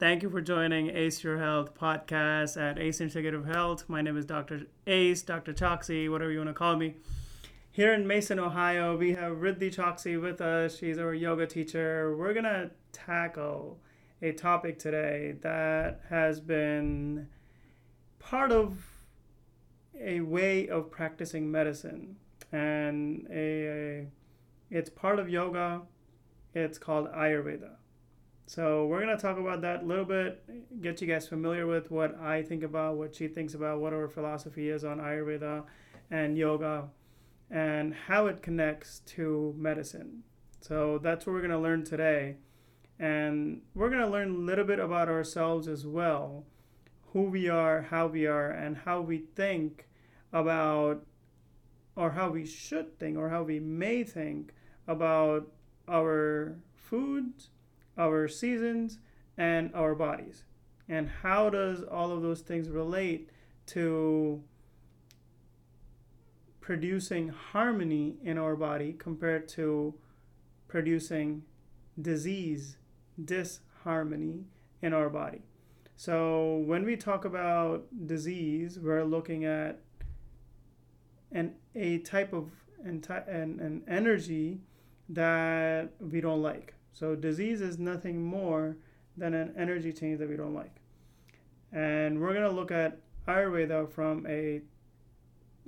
Thank you for joining Ace Your Health podcast at Ace Integrative Health. My name is Dr. Ace, Dr. Choksi, whatever you want to call me. Here in Mason, Ohio, we have Riddhi Choksi with us. She's our yoga teacher. We're going to tackle a topic today that has been part of a way of practicing medicine and a, a it's part of yoga it's called ayurveda so we're to talk about that a little bit get you guys familiar with what i think about what she thinks about what our philosophy is on ayurveda and yoga and how it connects to medicine. So that's what we're to learn today. And we're to learn a little bit about ourselves as well who we are, how we are, and how we think about, or how we should think, or how we may think about our foods, our seasons, and our bodies. And how does all of those things relate to producing harmony in our body compared to producing disease disharmony in our body. So when we talk about disease, we're looking at an a type of an, an, an energy that we don't like. So disease is nothing more than an energy change that we don't like. And we're going to look at Ayurveda from a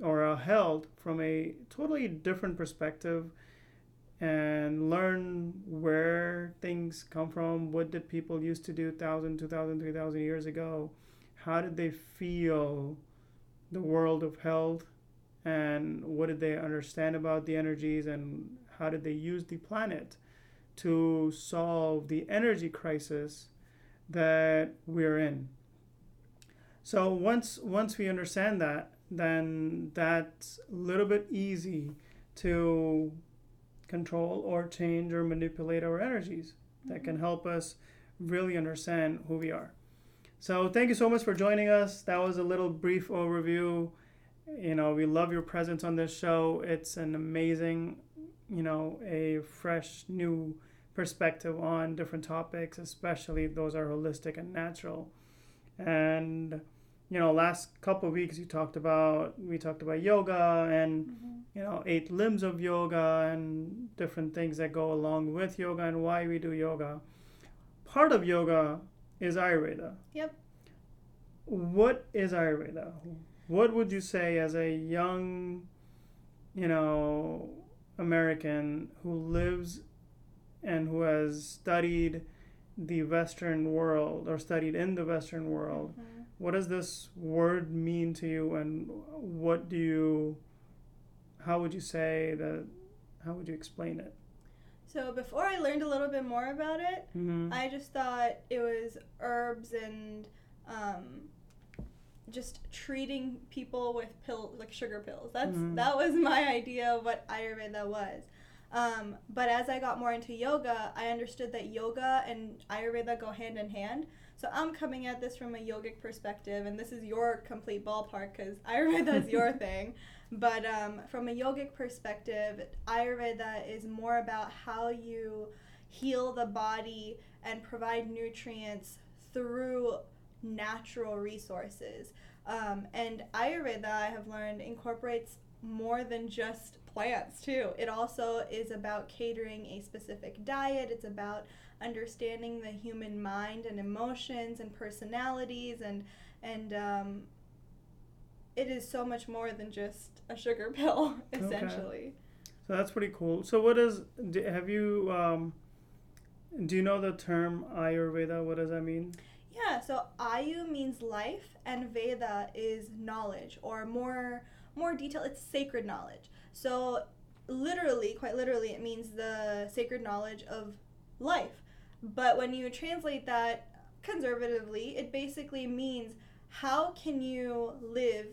or a health from a totally different perspective and learn where things come from. What did people used to do 1,000, 2,000, 3,000 years ago? How did they feel the world of health? And what did they understand about the energies? And how did they use the planet to solve the energy crisis that we're in? So once once we understand that, then that's a little bit easy to control or change or manipulate our energies that can mm-hmm. help us really understand who we are. So, thank you so much for joining us. That was a little brief overview. You know, we love your presence on this show. It's an amazing, you know, a fresh new perspective on different topics, especially those are holistic and natural. And you know, last couple of weeks you talked about we talked about yoga and mm-hmm. you know eight limbs of yoga and different things that go along with yoga and why we do yoga. Part of yoga is Ayurveda. Yep. What is Ayurveda? What would you say as a young, you know, American who lives and who has studied the Western world or studied in the Western world? Mm-hmm what does this word mean to you and what do you how would you say that how would you explain it so before i learned a little bit more about it mm-hmm. i just thought it was herbs and um, just treating people with pill like sugar pills that's mm-hmm. that was my idea of what ayurveda was um, but as i got more into yoga i understood that yoga and ayurveda go hand in hand so I'm coming at this from a yogic perspective, and this is your complete ballpark because Ayurveda is your thing. But um, from a yogic perspective, Ayurveda is more about how you heal the body and provide nutrients through natural resources. Um, and Ayurveda, I have learned, incorporates more than just plants, too. It also is about catering a specific diet, it's about understanding the human mind and emotions and personalities and and um, it is so much more than just a sugar pill essentially okay. so that's pretty cool so what is have you um, do you know the term ayurveda what does that mean yeah so ayu means life and veda is knowledge or more more detail it's sacred knowledge so literally quite literally it means the sacred knowledge of life but when you translate that conservatively, it basically means how can you live?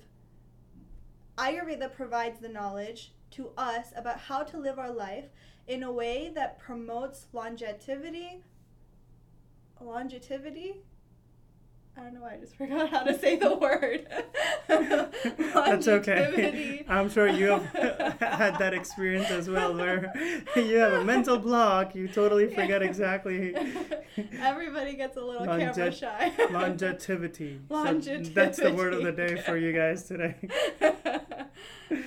Ayurveda provides the knowledge to us about how to live our life in a way that promotes longevity. Longevity? I don't know why I just forgot how to say the word. That's okay. I'm sure you have had that experience as well, where you have a mental block. You totally forget exactly. Everybody gets a little Longe- camera shy. longevity. Longevity. So that's the word of the day for you guys today.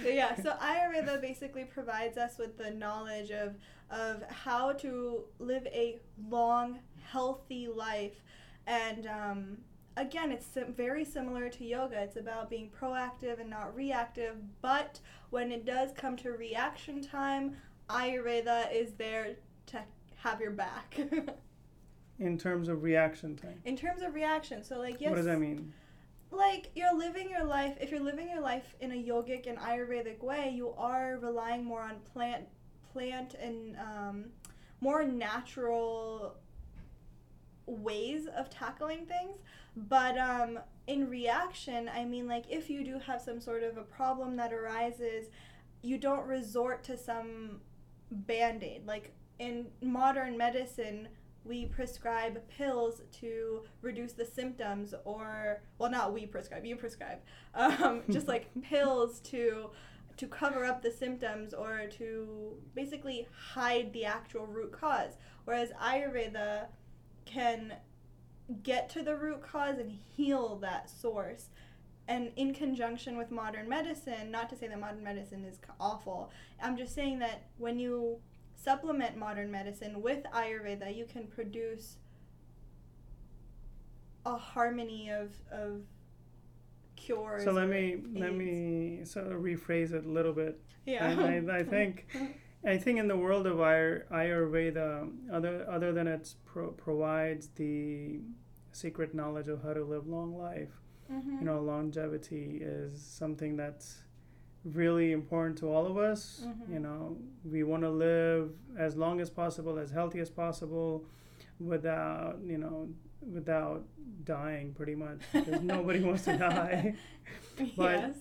yeah, so Ayurveda basically provides us with the knowledge of of how to live a long, healthy life, and um, again, it's sim- very similar to yoga. It's about being proactive and not reactive. But when it does come to reaction time, Ayurveda is there to have your back. In terms of reaction time. In terms of reaction, so like yes. What does that mean? Like you're living your life. If you're living your life in a yogic and Ayurvedic way, you are relying more on plant, plant and um, more natural ways of tackling things. But um, in reaction, I mean, like, if you do have some sort of a problem that arises, you don't resort to some band aid. Like, in modern medicine, we prescribe pills to reduce the symptoms, or, well, not we prescribe, you prescribe. Um, just like pills to to cover up the symptoms or to basically hide the actual root cause. Whereas Ayurveda can get to the root cause and heal that source. And in conjunction with modern medicine, not to say that modern medicine is awful, I'm just saying that when you supplement modern medicine with Ayurveda, you can produce a harmony of, of cures. So let me let me sort of rephrase it a little bit. Yeah. And I, I think I think in the world of Ayurveda, other other than it pro- provides the secret knowledge of how to live long life, mm-hmm. you know, longevity is something that's really important to all of us. Mm-hmm. You know, we want to live as long as possible, as healthy as possible, without you know, without dying, pretty much, because nobody wants to die. but yes.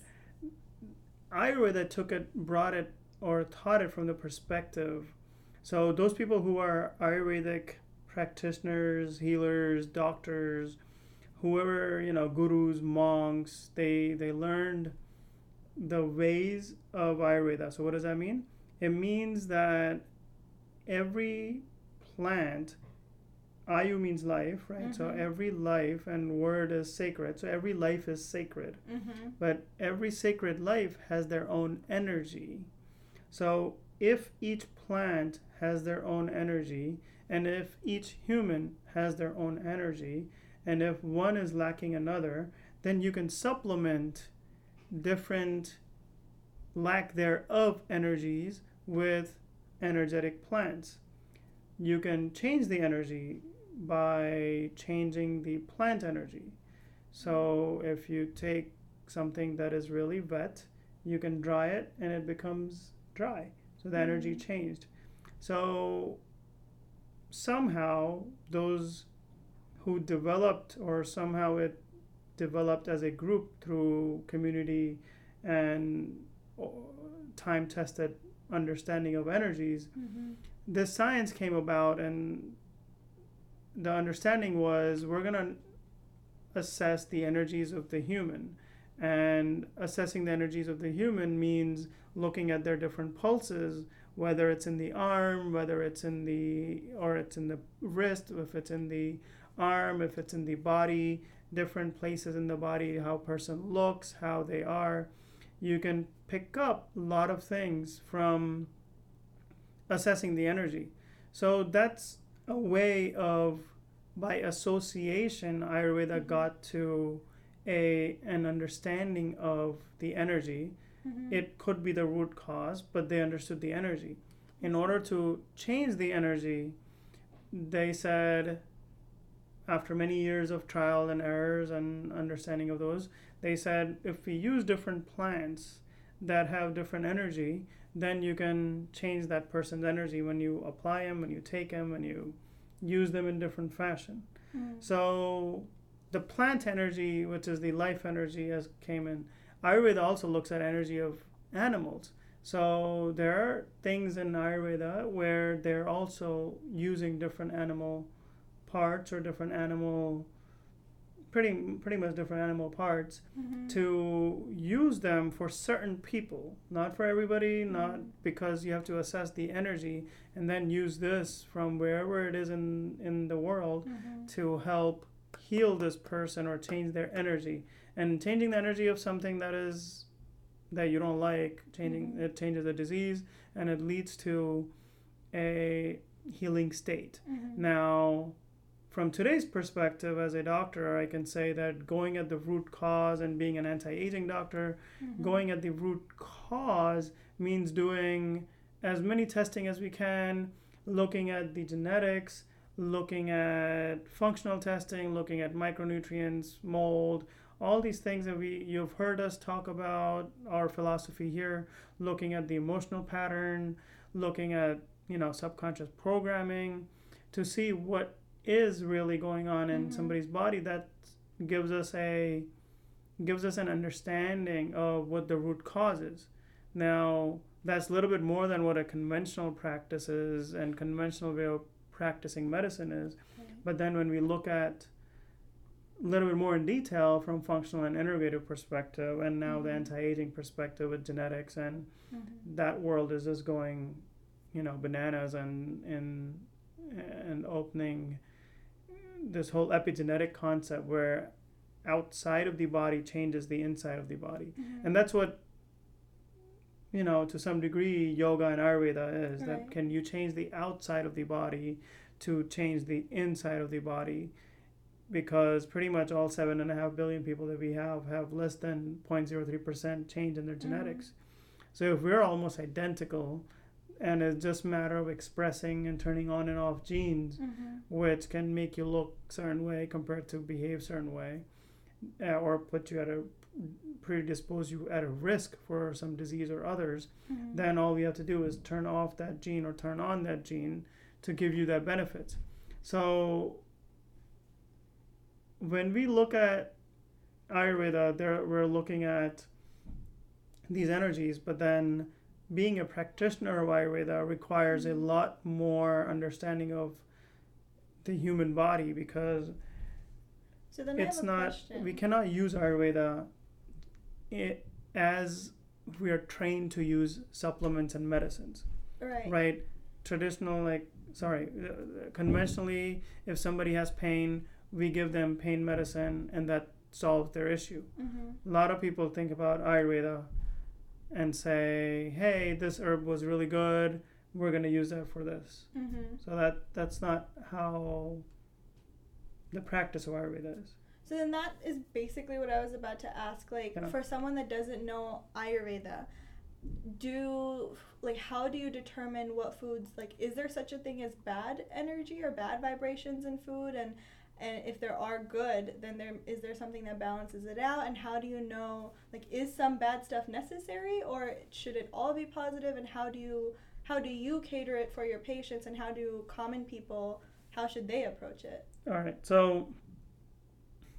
Ayurveda took it, brought it or taught it from the perspective. So those people who are Ayurvedic practitioners, healers, doctors, whoever, you know, gurus, monks, they they learned the ways of Ayurveda. So what does that mean? It means that every plant Ayu means life, right? Mm-hmm. So every life and word is sacred. So every life is sacred. Mm-hmm. But every sacred life has their own energy. So if each plant has their own energy, and if each human has their own energy, and if one is lacking another, then you can supplement different lack thereof energies with energetic plants. You can change the energy by changing the plant energy. So if you take something that is really wet, you can dry it and it becomes dry. So the energy changed. So somehow those who developed or somehow it developed as a group through community and uh, time tested understanding of energies mm-hmm. this science came about and the understanding was we're going to assess the energies of the human and assessing the energies of the human means looking at their different pulses, whether it's in the arm, whether it's in the or it's in the wrist, if it's in the arm, if it's in the body, different places in the body, how a person looks, how they are. You can pick up a lot of things from assessing the energy. So that's a way of by association Ayurveda mm-hmm. got to a an understanding of the energy Mm-hmm. It could be the root cause, but they understood the energy. In order to change the energy, they said, after many years of trial and errors and understanding of those, they said if we use different plants that have different energy, then you can change that person's energy when you apply them, when you take them, when you use them in different fashion. Mm. So the plant energy, which is the life energy, as came in Ayurveda also looks at energy of animals. So there are things in Ayurveda where they're also using different animal parts or different animal pretty pretty much different animal parts Mm-hmm. to use them for certain people, not for everybody, not Mhm. because you have to assess the energy and then use this from wherever it is in in the world Mm-hmm. to help heal this person or change their energy. And changing the energy of something that is that you don't like, changing Mhm. it changes the disease and it leads to a healing state. Mm-hmm. Now, from today's perspective as a doctor, I can say that going at the root cause and being an anti aging doctor, Mm-hmm. going at the root cause means doing as many testing as we can, looking at the genetics, looking at functional testing, looking at micronutrients, mold, all these things that we you've heard us talk about our philosophy here, looking at the emotional pattern, looking at, you know, subconscious programming to see what is really going on in Mhm. somebody's body that gives us a gives us an understanding of what the root cause is. Now, that's a little bit more than what a conventional practice is and conventional way of practicing medicine is. But then when we look at a little bit more in detail from functional and integrative perspective and now the Mhm. anti-aging perspective with genetics and Mm-hmm. that world is just going, you know, bananas and and and opening this whole epigenetic concept where outside of the body changes the inside of the body. Mm-hmm. And that's what you know, to some degree yoga and Ayurveda is that can you change the outside of the body to change the inside of the body because pretty much all seven and a half billion people that we have have less than 0.03% change in their genetics. So if we're almost identical and it's just a matter of expressing and turning on and off genes, Mm-hmm. which can make you look certain way compared to behave certain way, uh, or put you at a predispose you at a risk for some disease or others, Mm-hmm. then all we have to do is turn off that gene or turn on that gene to give you that benefit. So when we look at Ayurveda, there we're looking at these energies, but then being a practitioner of Ayurveda requires a Mhm. lot more understanding of the human body because So then it's a not question. we cannot use Ayurveda i as we are trained to use supplements and medicines right. right traditional like sorry uh, conventionally if somebody has pain we give them pain medicine and that solves their issue Mm-hmm. a lot of people think about ayurveda and say hey this herb was really good we're going to use that for this Mm-hmm. so that that's not how the practice of ayurveda is So then that is basically what I was about to ask. Like Yeah. for someone that doesn't know Ayurveda, do like how do you determine what foods like is there such a thing as bad energy or bad vibrations in food? And and if there are good then there is there something that balances it out? And how do you know like is some bad stuff necessary or should it all be positive? And how do you how do you cater it for your patients? And how do common people how should they approach it? All right. So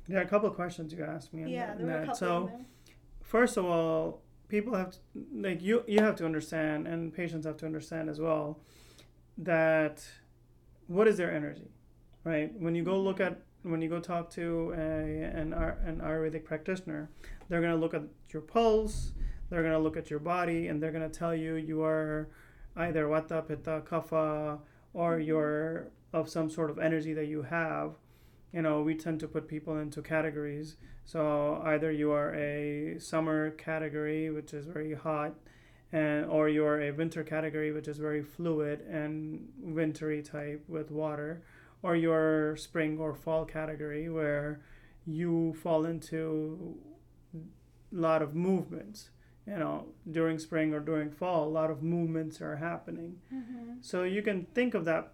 there are a couple of questions you asked me yeah there were a couple so first of all people have to, like you you have to understand and patients have to understand as well that what is their energy right? When you go look at when you go talk to a, an, an ayurvedic practitioner they're going to look at your pulse they're going to look at your body and they're going to tell you you are either vata pitta kapha or Mhm. you're of some sort of energy that you have you know we tend to put people into categories so either you are a summer category, which is very hot, and or you are a winter category, which is very fluid and wintry type with water, or your spring or fall category where you fall into a lot of movements. You know, during spring or during fall, a lot of movements are happening. Mm-hmm. So you can think of that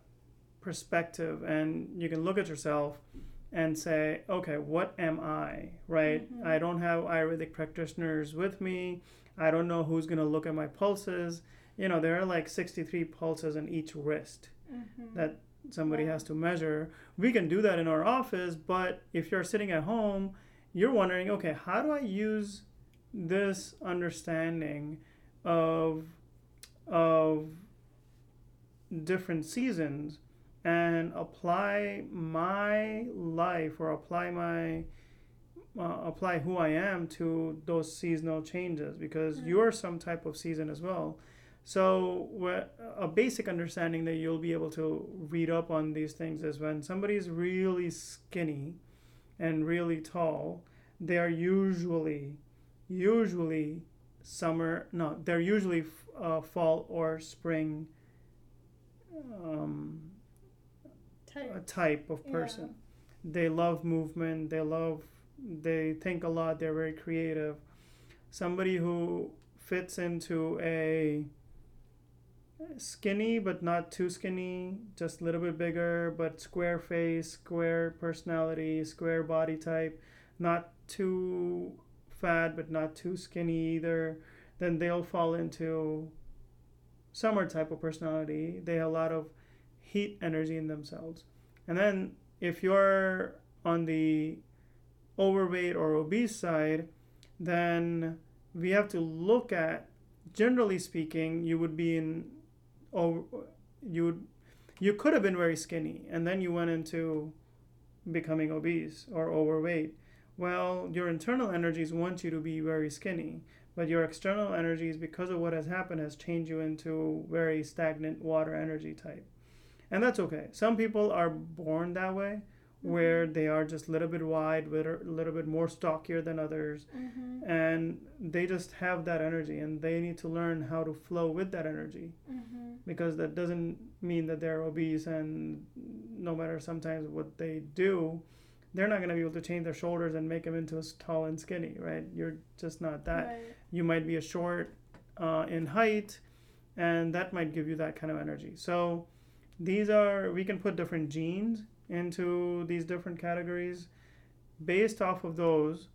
perspective and you can look at yourself and say, okay, what am I? Right? Mhm. I don't have Ayurvedic practitioners with me. I don't know who's going to look at my pulses. You know, there are like 63 pulses in each wrist Mm-hmm. that somebody Wow. has to measure. We can do that in our office, but if you're sitting at home, you're wondering, okay, how do I use this understanding of of different seasons and apply my life or apply my uh, apply who I am to those seasonal changes because Mm. you're some type of season as well. So a basic understanding that you'll be able to read up on these things is when somebody's really skinny and really tall, they are usually usually summer no they're usually f- uh, fall or spring um, Type. a type of Yeah. person. They love movement. They love. They think a lot. They're very creative. Somebody who fits into a skinny but not too skinny, just a little bit bigger, but square face, square personality, square body type, not too fat but not too skinny either. Then they'll fall into summer type of personality. They have a lot of heat energy in themselves. And then if you're on the overweight or obese side, then we have to look at generally speaking, you would be in over you would you could have been very skinny and then you went into becoming obese or overweight. Well, your internal energies want you to be very skinny, but your external energies because of what has happened has changed you into very stagnant water energy type and that's okay. Some people are born that way where they are just a little bit wide with a little bit more stockier than others. Mm-hmm. and they just have that energy and they need to learn how to flow with that energy. Mm-hmm. because that doesn't mean that they're obese and no matter sometimes what they do they're not going to be able to change their shoulders and make them into tall and skinny right? You're just not that. Right. you might be a short uh, in height and that might give you that kind of energy. So these are we can put different genes into these different categories based off of those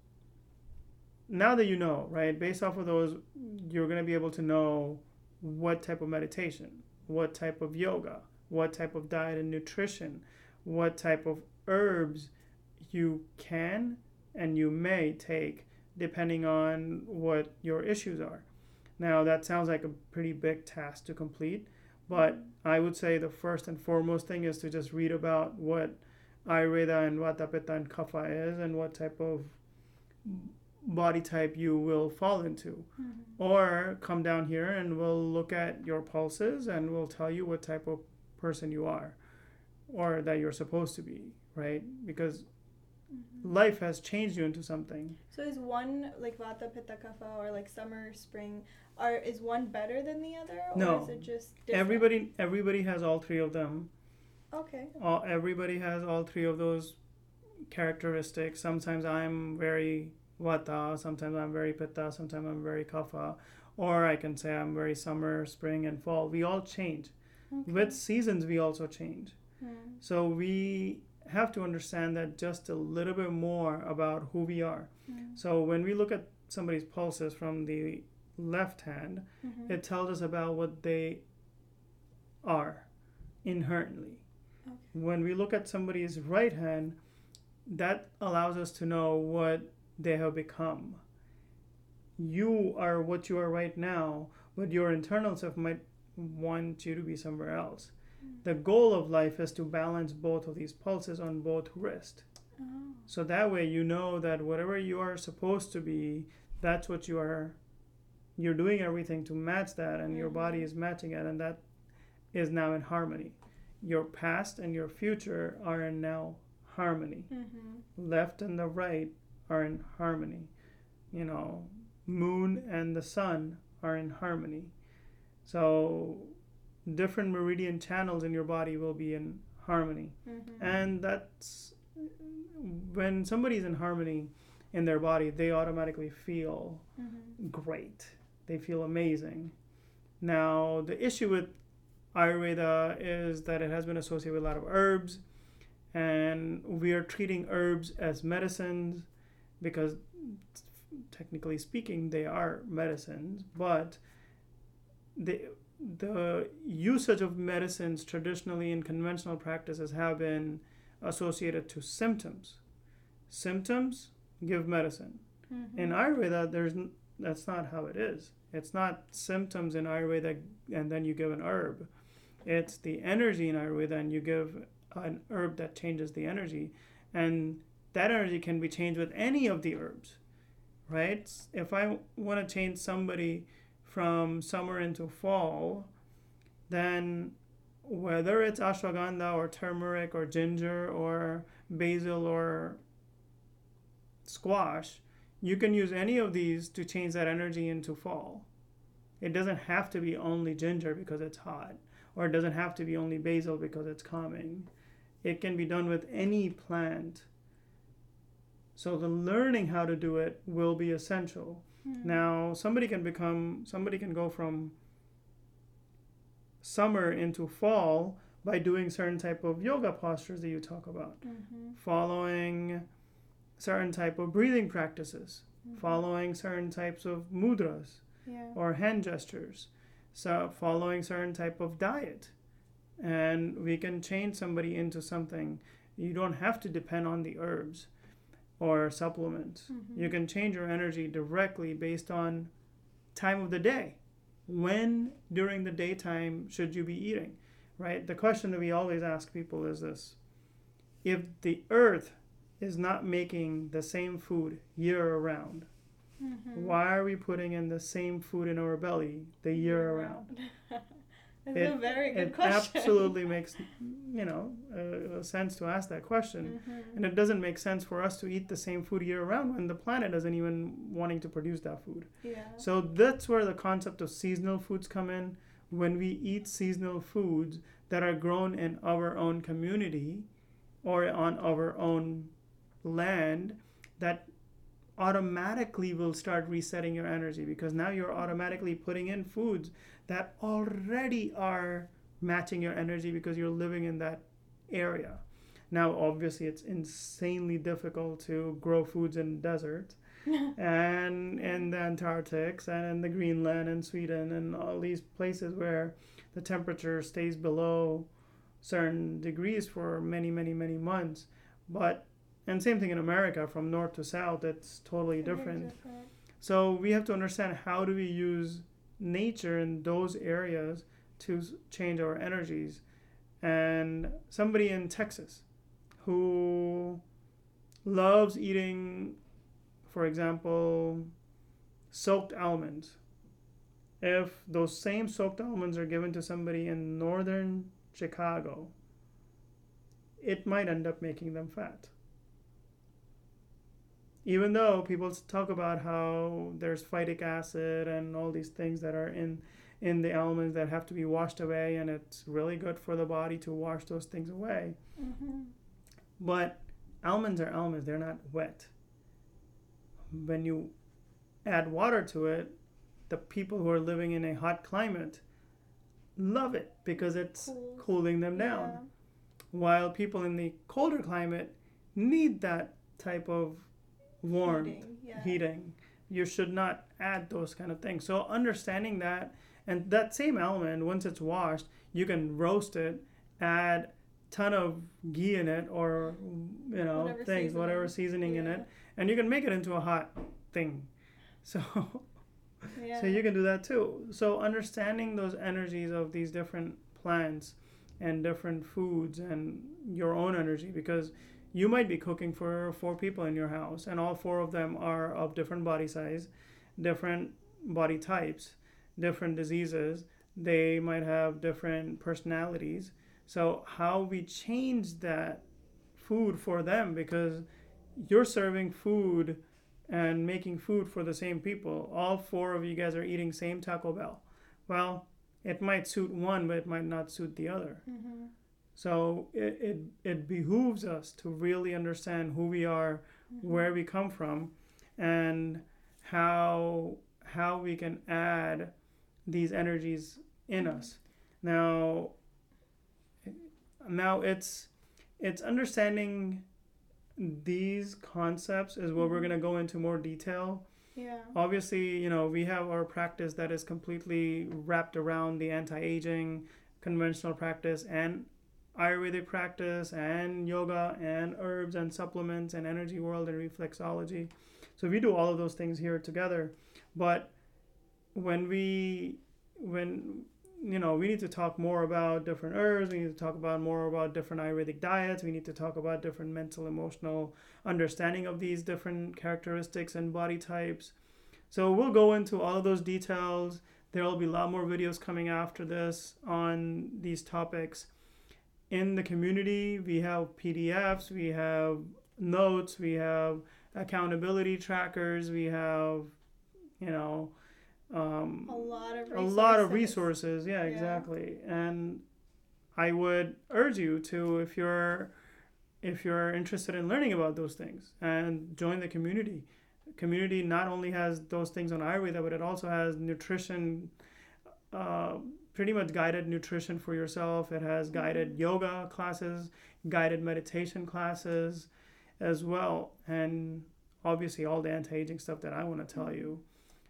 now that you know right based off of those you're going to be able to know what type of meditation what type of yoga what type of diet and nutrition what type of herbs you can and you may take depending on what your issues are. Now, that sounds like a pretty big task to complete, but I would say the first and foremost thing is to just read about what Ayurveda and Vata, Pitta, and Kapha is and what type of body type you will fall into. Mm-hmm. Or come down here and we'll look at your pulses and we'll tell you what type of person you are or that you're supposed to be, right? Because Mm-hmm. life has changed you into something. So is one like Vata, Pitta, Kapha, or like summer, spring, are is one better than the other, or No. is it just different? Everybody everybody has all three of them. Okay. All, everybody has all three of those characteristics. Sometimes I'm very Vata, sometimes I'm very Pitta, sometimes I'm very Kapha, or I can say I'm very summer, spring, and fall. We all change. okay. With seasons, we also change. Hmm. So we have to understand that just a little bit more about who we are. Hmm. So when we look at somebody's pulses from the left hand, Mhm. it tells us about what they are inherently. Okay. When we look at somebody's right hand, that allows us to know what they have become. You are what you are right now, but your internal self might want you to be somewhere else. Mm. The goal of life is to balance both of these pulses on both wrists. Oh. So that way you know that whatever you are supposed to be, that's what you are you're doing everything to match that and your body Mhm. is matching it and that is now in harmony. Your past and your future are in now harmony. Mm-hmm. Left and the right are in harmony. You know, moon and the sun are in harmony. So different meridian channels in your body will be in harmony Mm-hmm. and that's when somebody's in harmony in their body they automatically feel mm-hmm. great they feel amazing now the issue with ayurveda is that it has been associated with a lot of herbs and we are treating herbs as medicines because technically speaking they are medicines but the the usage of medicines traditionally in conventional practices have been associated to symptoms. Symptoms give medicine. Mm-hmm. In Ayurveda, there's that's not how it is. It's not symptoms in Ayurveda and then you give an herb. It's the energy in Ayurveda and you give an herb that changes the energy. And that energy can be changed with any of the herbs, right? If I want to change somebody from summer into fall, then whether it's ashwagandha or turmeric or ginger or basil or squash, you can use any of these to change that energy into fall. It doesn't have to be only ginger because it's hot, or it doesn't have to be only basil because it's calming. It can be done with any plant. So the learning how to do it will be essential. Mm-hmm. Now, somebody can become somebody can go from summer into fall by doing certain type of yoga postures that you talk about mm-hmm. following certain type of breathing practices mm-hmm. following certain types of mudras yeah. or hand gestures so following certain type of diet and we can change somebody into something you don't have to depend on the herbs or supplements mm-hmm. you can change your energy directly based on time of the day when during the daytime should you be eating? Right? The question that we always ask people is this if the earth is not making the same food year around, mm-hmm. why are we putting in the same food in our belly the year around? That's it, a very good it question. absolutely makes you know uh, sense to ask that question, mm-hmm. and it doesn't make sense for us to eat the same food year round when the planet isn't even wanting to produce that food. Yeah. So that's where the concept of seasonal foods come in. When we eat seasonal foods that are grown in our own community or on our own land, that automatically will start resetting your energy because now you're automatically putting in foods that already are matching your energy because you're living in that area. Now, obviously, it's insanely difficult to grow foods in deserts and in the Antarctic and in the Greenland and Sweden and all these places where the temperature stays below certain degrees for many, many, many months. But and same thing in America, from north to south, it's totally different. different. So we have to understand how do we use nature in those areas to change our energies. And somebody in Texas who loves eating, for example, soaked almonds. If those same soaked almonds are given to somebody in northern Chicago, it might end up making them fat even though people talk about how there's phytic acid and all these things that are in in the almonds that have to be washed away and it's really good for the body to wash those things away mm-hmm. but almonds are almonds they're not wet when you add water to it the people who are living in a hot climate love it because it's cool. cooling them down yeah. while people in the colder climate need that type of warmth, heating, yeah. heating. You should not add those kind of things. So understanding that, and that same element, once it's washed, you can roast it, add ton of ghee in it, or you know whatever things, seasoning. whatever seasoning yeah. in it, and you can make it into a hot thing. So. Yeah. So you can do that too. So understanding those energies of these different plants and different foods and your own energy because you might be cooking for four people in your house and all four of them are of different body size different body types different diseases. They might have different personalities. So how we change that food for them because you're serving food and making food for the same people. All four of you guys are eating same taco bell. Well it might suit one but it might not suit the other. Mm-hmm. So it, it, it behooves us to really understand who we are, mm-hmm. where we come from, and how how we can add these energies in mm-hmm. us. Now now it's it's understanding these concepts is what mm-hmm. we're going to go into more detail. Yeah. Obviously, you know, we have our practice that is completely wrapped around the anti-aging conventional practice and Ayurvedic practice and yoga and herbs and supplements and energy world and reflexology. So we do all of those things here together. But when we when you know, we need to talk more about different herbs. We need to talk about more about different Ayurvedic diets. We need to talk about different mental, emotional understanding of these different characteristics and body types. So we'll go into all of those details. There will be a lot more videos coming after this on these topics. In the community, we have PDFs, we have notes, we have accountability trackers, we have, you know, um, a lot of resources. a lot of resources. Yeah, yeah, exactly. And I would urge you to, if you're if you're interested in learning about those things, and join the community. Community not only has those things on Ayurveda, but it also has nutrition. Uh, pretty much guided nutrition for yourself. It has mm-hmm. guided yoga classes, guided meditation classes as well. And obviously all the anti-aging stuff that I want to tell you.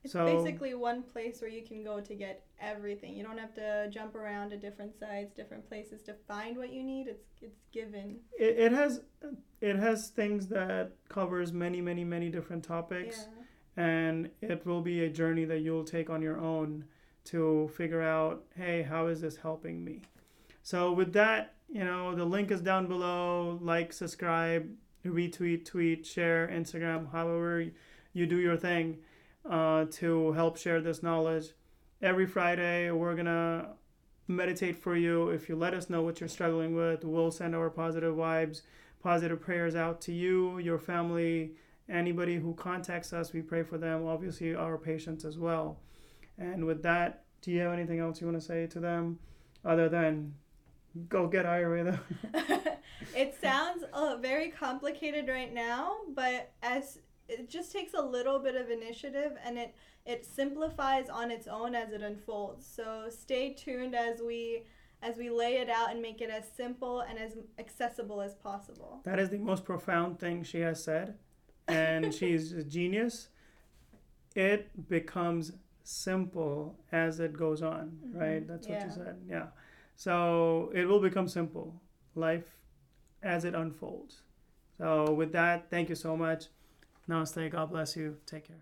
It's so, basically one place where you can go to get everything. You don't have to jump around to different sites, different places to find what you need. It's it's given. It, it has it has things that covers many many many different topics, yeah. and it will be a journey that you'll take on your own to figure out, hey, how is this helping me? So with that, you know, the link is down below. Like, subscribe, retweet, tweet, share, Instagram, however you do your thing uh, to help share this knowledge. Every Friday, we're going to meditate for you. If you let us know what you're struggling with, we'll send our positive vibes, positive prayers out to you, your family, anybody who contacts us. We pray for them, obviously, our patients as well. And with that, do you have anything else you want to say to them other than go get Ayurveda? it sounds uh, very complicated right now, but as it just takes a little bit of initiative and it it simplifies on its own as it unfolds. So stay tuned as we as we lay it out and make it as simple and as accessible as possible. That is the most profound thing she has said and she's a genius. It becomes simple as it goes on, mm-hmm. right? That's what you said. Yeah. So it will become simple, life as it unfolds. So with that, thank you so much. Namaste. God bless you. Take care.